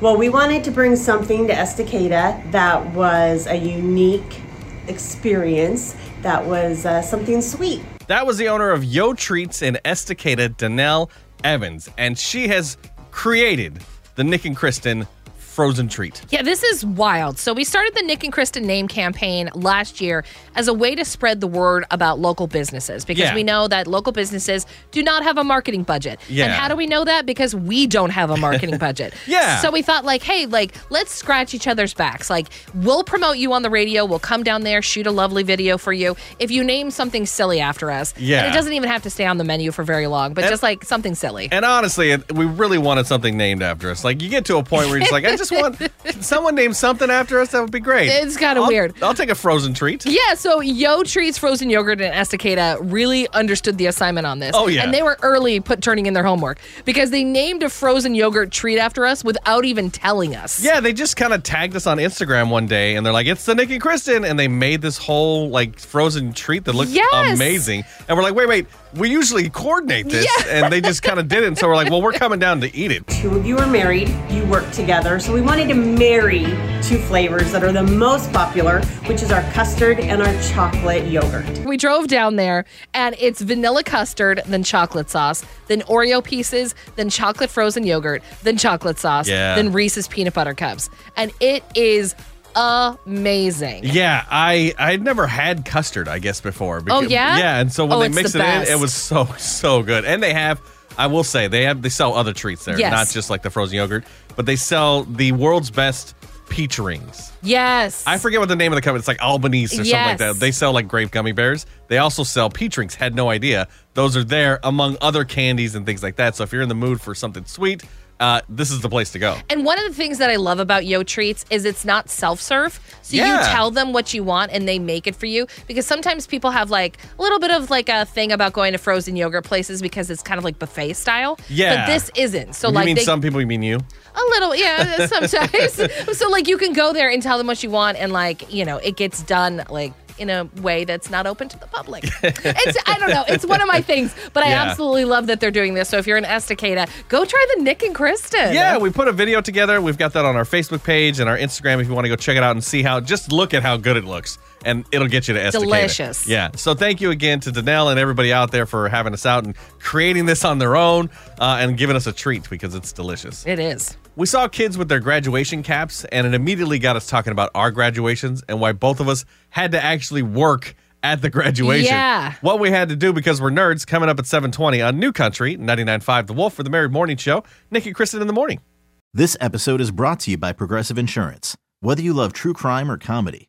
Well, we wanted to bring something to Estacada that was a unique experience, that was uh, something sweet. That was the owner of Yo Treats in Estacada, Danelle Evans, and she has created the Nick and Kristen frozen treat. Yeah, this is wild. So we started the Nick and Kristen name campaign last year as a way to spread the word about local businesses because Yeah. we know that local businesses do not have a marketing budget. Yeah. And how do we know that? Because we don't have a marketing budget. Yeah. So we thought like, hey, like let's scratch each other's backs. Like we'll promote you on the radio. We'll come down there, shoot a lovely video for you. If you name something silly after us, Yeah. and it doesn't even have to stay on the menu for very long, but And- just like something silly. And honestly, we really wanted something named after us. Like you get to a point where you're just like, I just want someone name something after us. That would be great. It's kinda weird. I'll take a frozen treat. Yeah, so Yo Treats Frozen Yogurt and Estacada really understood the assignment on this. Oh, yeah. And they were early put turning in their homework because they named a frozen yogurt treat after us without even telling us. Yeah, they just kind of tagged us on Instagram one day, and they're like, "It's the Nick and Kristen," and they made this whole like frozen treat that looked Yes. amazing. And we're like, "Wait, wait, we usually coordinate this," and they just kind of did it. And so we're like, "Well, we're coming down to eat it." Two of you are married, you work together, so we wanted to marry two flavors that are the most popular, which is our custard and our chocolate yogurt. We drove down there and it's vanilla custard, then chocolate sauce, then Oreo pieces, then chocolate frozen yogurt, then chocolate sauce, Yeah. then Reese's peanut butter cups. And it is amazing. Yeah, I I had never had custard, I guess, before. Oh, yeah? yeah. And so when Oh, they it's mixed the it in, it was so so good. And they have, I will say, they have they sell other treats there, Yes. not just like the frozen yogurt, but they sell the world's best peach rings. Yes. I forget what the name of the company. It's like Albanese or something like that. They sell like grape gummy bears. They also sell peach rings. Had no idea. Those are there among other candies and things like that. So if you're in the mood for something sweet, uh, this is the place to go. And one of the things that I love about Yo Treats is it's not self serve. So you tell them what you want and they make it for you. Because sometimes people have like a little bit of like a thing about going to frozen yogurt places because it's kind of like buffet style. Yeah. But this isn't. So you like mean they, some people? You mean you? a little, yeah, sometimes. so like you can go there and tell them what you want and like, you know, it gets done like in a way that's not open to the public. it's I don't know. It's one of my things, but I Yeah. absolutely love that they're doing this. So if you're in Estacada, go try the Nick and Kristen. Yeah, we put a video together. We've got that on our Facebook page and our Instagram if you want to go check it out and see how, just look at how good it looks. And it'll get you to Estacada. Delicious. Yeah. So thank you again to Danelle and everybody out there for having us out and creating this on their own uh, and giving us a treat because it's delicious. It is. We saw kids with their graduation caps, and it immediately got us talking about our graduations and why both of us had to actually work at the graduation. Yeah. What we had to do because we're nerds coming up at 720 on New Country, 99.5 The Wolf for the Married Morning Show. Nick and Kristen in the morning. This episode is brought to you by Progressive Insurance. Whether you love true crime or comedy,